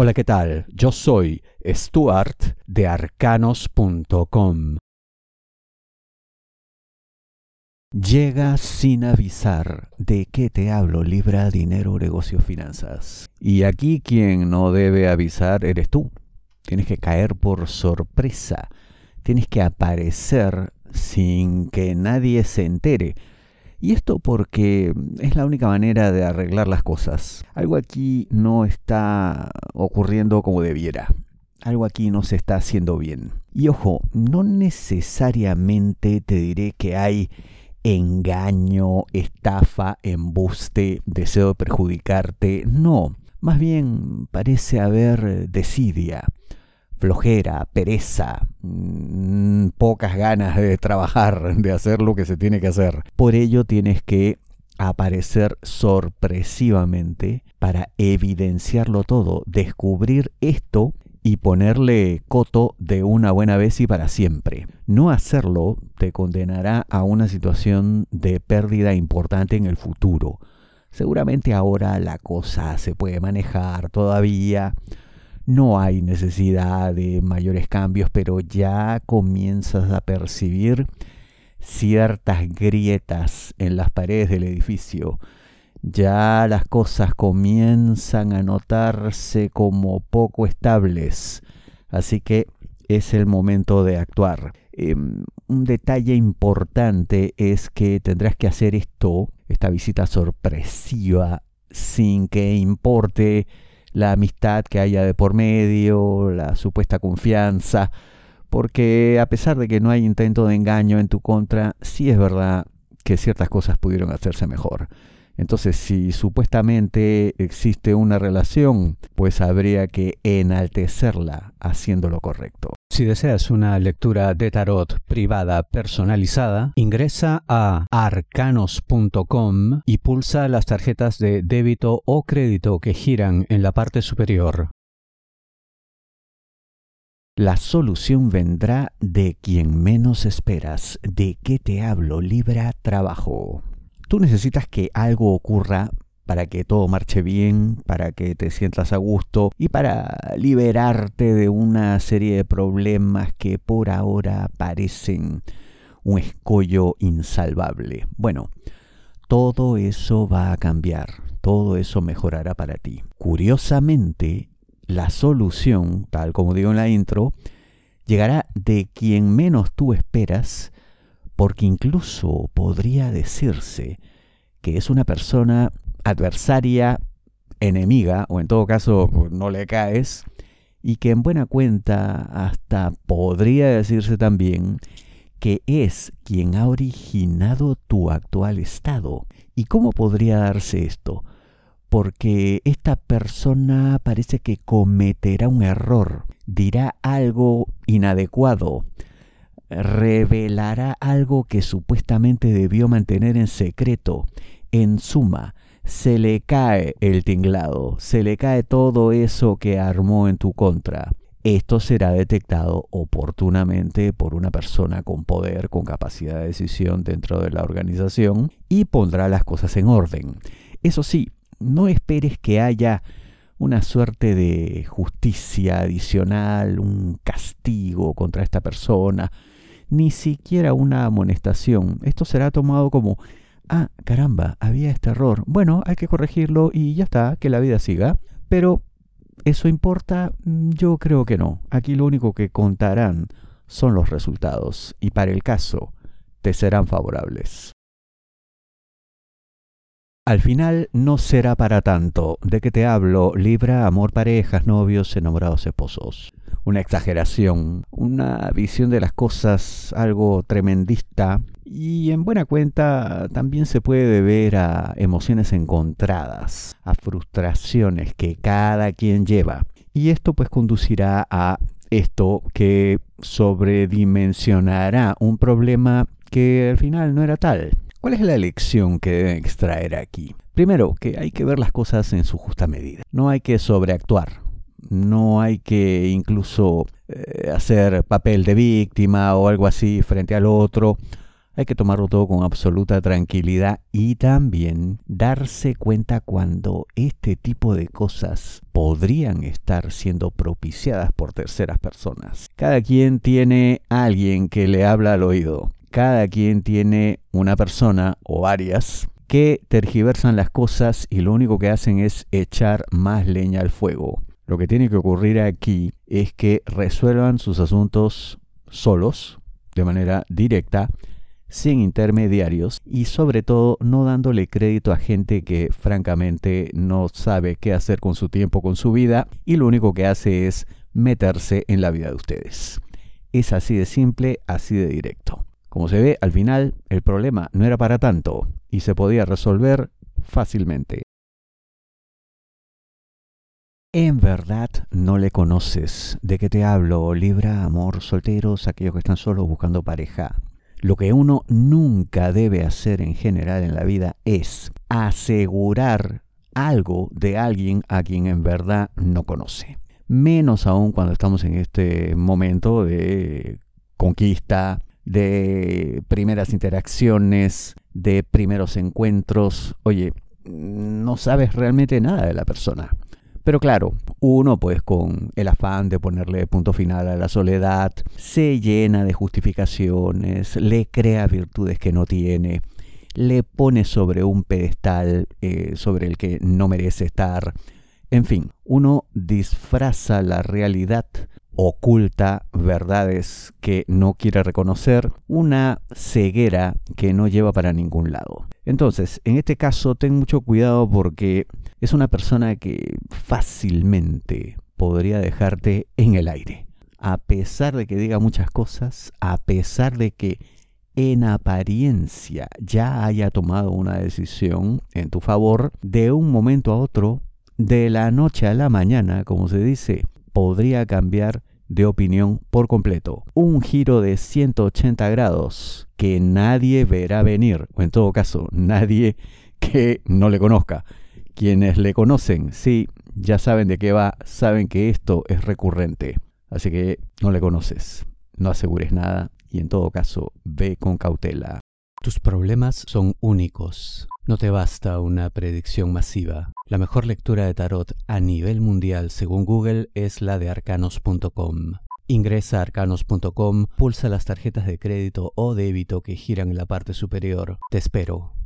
Hola, ¿qué tal? Yo soy Stuart de arcanos.com. Llega sin avisar de qué te hablo, libra, dinero, negocios, finanzas. Y aquí quien no debe avisar eres tú. Tienes que caer por sorpresa. Tienes que aparecer sin que nadie se entere y esto porque es la única manera de arreglar las cosas. Algo aquí no está ocurriendo como debiera. Algo aquí no se está haciendo bien. Y ojo, no necesariamente te diré que hay engaño, estafa, embuste, deseo de perjudicarte. No, más bien parece haber desidia flojera, pereza, mm, pocas ganas de trabajar, de hacer lo que se tiene que hacer. Por ello tienes que aparecer sorpresivamente para evidenciarlo todo, descubrir esto y ponerle coto de una buena vez y para siempre. No hacerlo te condenará a una situación de pérdida importante en el futuro. Seguramente ahora la cosa se puede manejar todavía, no hay necesidad de mayores cambios, pero ya comienzas a percibir ciertas grietas en las paredes del edificio. Ya las cosas comienzan a notarse como poco estables. Así que es el momento de actuar. Em, un detalle importante es que tendrás que hacer esto, esta visita sorpresiva, sin que importe la amistad que haya de por medio, la supuesta confianza, porque a pesar de que no hay intento de engaño en tu contra, sí es verdad que ciertas cosas pudieron hacerse mejor. Entonces, si supuestamente existe una relación, pues habría que enaltecerla haciendo lo correcto. Si deseas una lectura de tarot privada personalizada, ingresa a arcanos.com y pulsa las tarjetas de débito o crédito que giran en la parte superior. La solución vendrá de quien menos esperas. ¿De qué te hablo? Libra trabajo. Tú necesitas que algo ocurra para que todo marche bien, para que te sientas a gusto y para liberarte de una serie de problemas que por ahora parecen un escollo insalvable. Bueno, todo eso va a cambiar, todo eso mejorará para ti. Curiosamente, la solución, tal como digo en la intro, llegará de quien menos tú esperas porque incluso podría decirse que es una persona adversaria, enemiga, o en todo caso pues, no le caes, y que en buena cuenta hasta podría decirse también que es quien ha originado tu actual estado. ¿Y cómo podría darse esto? Porque esta persona parece que cometerá un error, dirá algo inadecuado, revelará algo que supuestamente debió mantener en secreto. En suma, se le cae el tinglado, se le cae todo eso que armó en tu contra. Esto será detectado oportunamente por una persona con poder, con capacidad de decisión dentro de la organización y pondrá las cosas en orden. Eso sí, no esperes que haya una suerte de justicia adicional, un castigo contra esta persona, ni siquiera una amonestación. Esto será tomado como, ah, caramba, había este error. Bueno, hay que corregirlo y ya está, que la vida siga. Pero, ¿eso importa? Mm, yo creo que no. Aquí lo único que contarán son los resultados y para el caso te serán favorables. Al final no será para tanto. ¿De qué te hablo? Libra, amor, parejas, novios, enamorados, esposos una exageración, una visión de las cosas algo tremendista y en buena cuenta también se puede deber a emociones encontradas, a frustraciones que cada quien lleva. Y esto pues conducirá a esto que sobredimensionará un problema que al final no era tal. ¿Cuál es la lección que deben extraer aquí? Primero, que hay que ver las cosas en su justa medida. No hay que sobreactuar no hay que incluso eh, hacer papel de víctima o algo así frente al otro. hay que tomarlo todo con absoluta tranquilidad y también darse cuenta cuando este tipo de cosas podrían estar siendo propiciadas por terceras personas. Cada quien tiene alguien que le habla al oído. Cada quien tiene una persona o varias que tergiversan las cosas y lo único que hacen es echar más leña al fuego. Lo que tiene que ocurrir aquí es que resuelvan sus asuntos solos, de manera directa, sin intermediarios y sobre todo no dándole crédito a gente que francamente no sabe qué hacer con su tiempo, con su vida y lo único que hace es meterse en la vida de ustedes. Es así de simple, así de directo. Como se ve, al final el problema no era para tanto y se podía resolver fácilmente. En verdad no le conoces. ¿De qué te hablo? Libra, amor, solteros, aquellos que están solos buscando pareja. Lo que uno nunca debe hacer en general en la vida es asegurar algo de alguien a quien en verdad no conoce. Menos aún cuando estamos en este momento de conquista, de primeras interacciones, de primeros encuentros. Oye, no sabes realmente nada de la persona. Pero claro, uno pues con el afán de ponerle punto final a la soledad, se llena de justificaciones, le crea virtudes que no tiene, le pone sobre un pedestal eh, sobre el que no merece estar. En fin, uno disfraza la realidad oculta verdades que no quiere reconocer, una ceguera que no lleva para ningún lado. Entonces, en este caso, ten mucho cuidado porque es una persona que fácilmente podría dejarte en el aire. A pesar de que diga muchas cosas, a pesar de que en apariencia ya haya tomado una decisión en tu favor, de un momento a otro, de la noche a la mañana, como se dice, podría cambiar de opinión por completo. Un giro de 180 grados que nadie verá venir, o en todo caso, nadie que no le conozca. Quienes le conocen, sí, ya saben de qué va, saben que esto es recurrente. Así que no le conoces, no asegures nada y en todo caso ve con cautela. Tus problemas son únicos. No te basta una predicción masiva. La mejor lectura de tarot a nivel mundial según Google es la de arcanos.com. Ingresa a arcanos.com, pulsa las tarjetas de crédito o débito que giran en la parte superior. Te espero.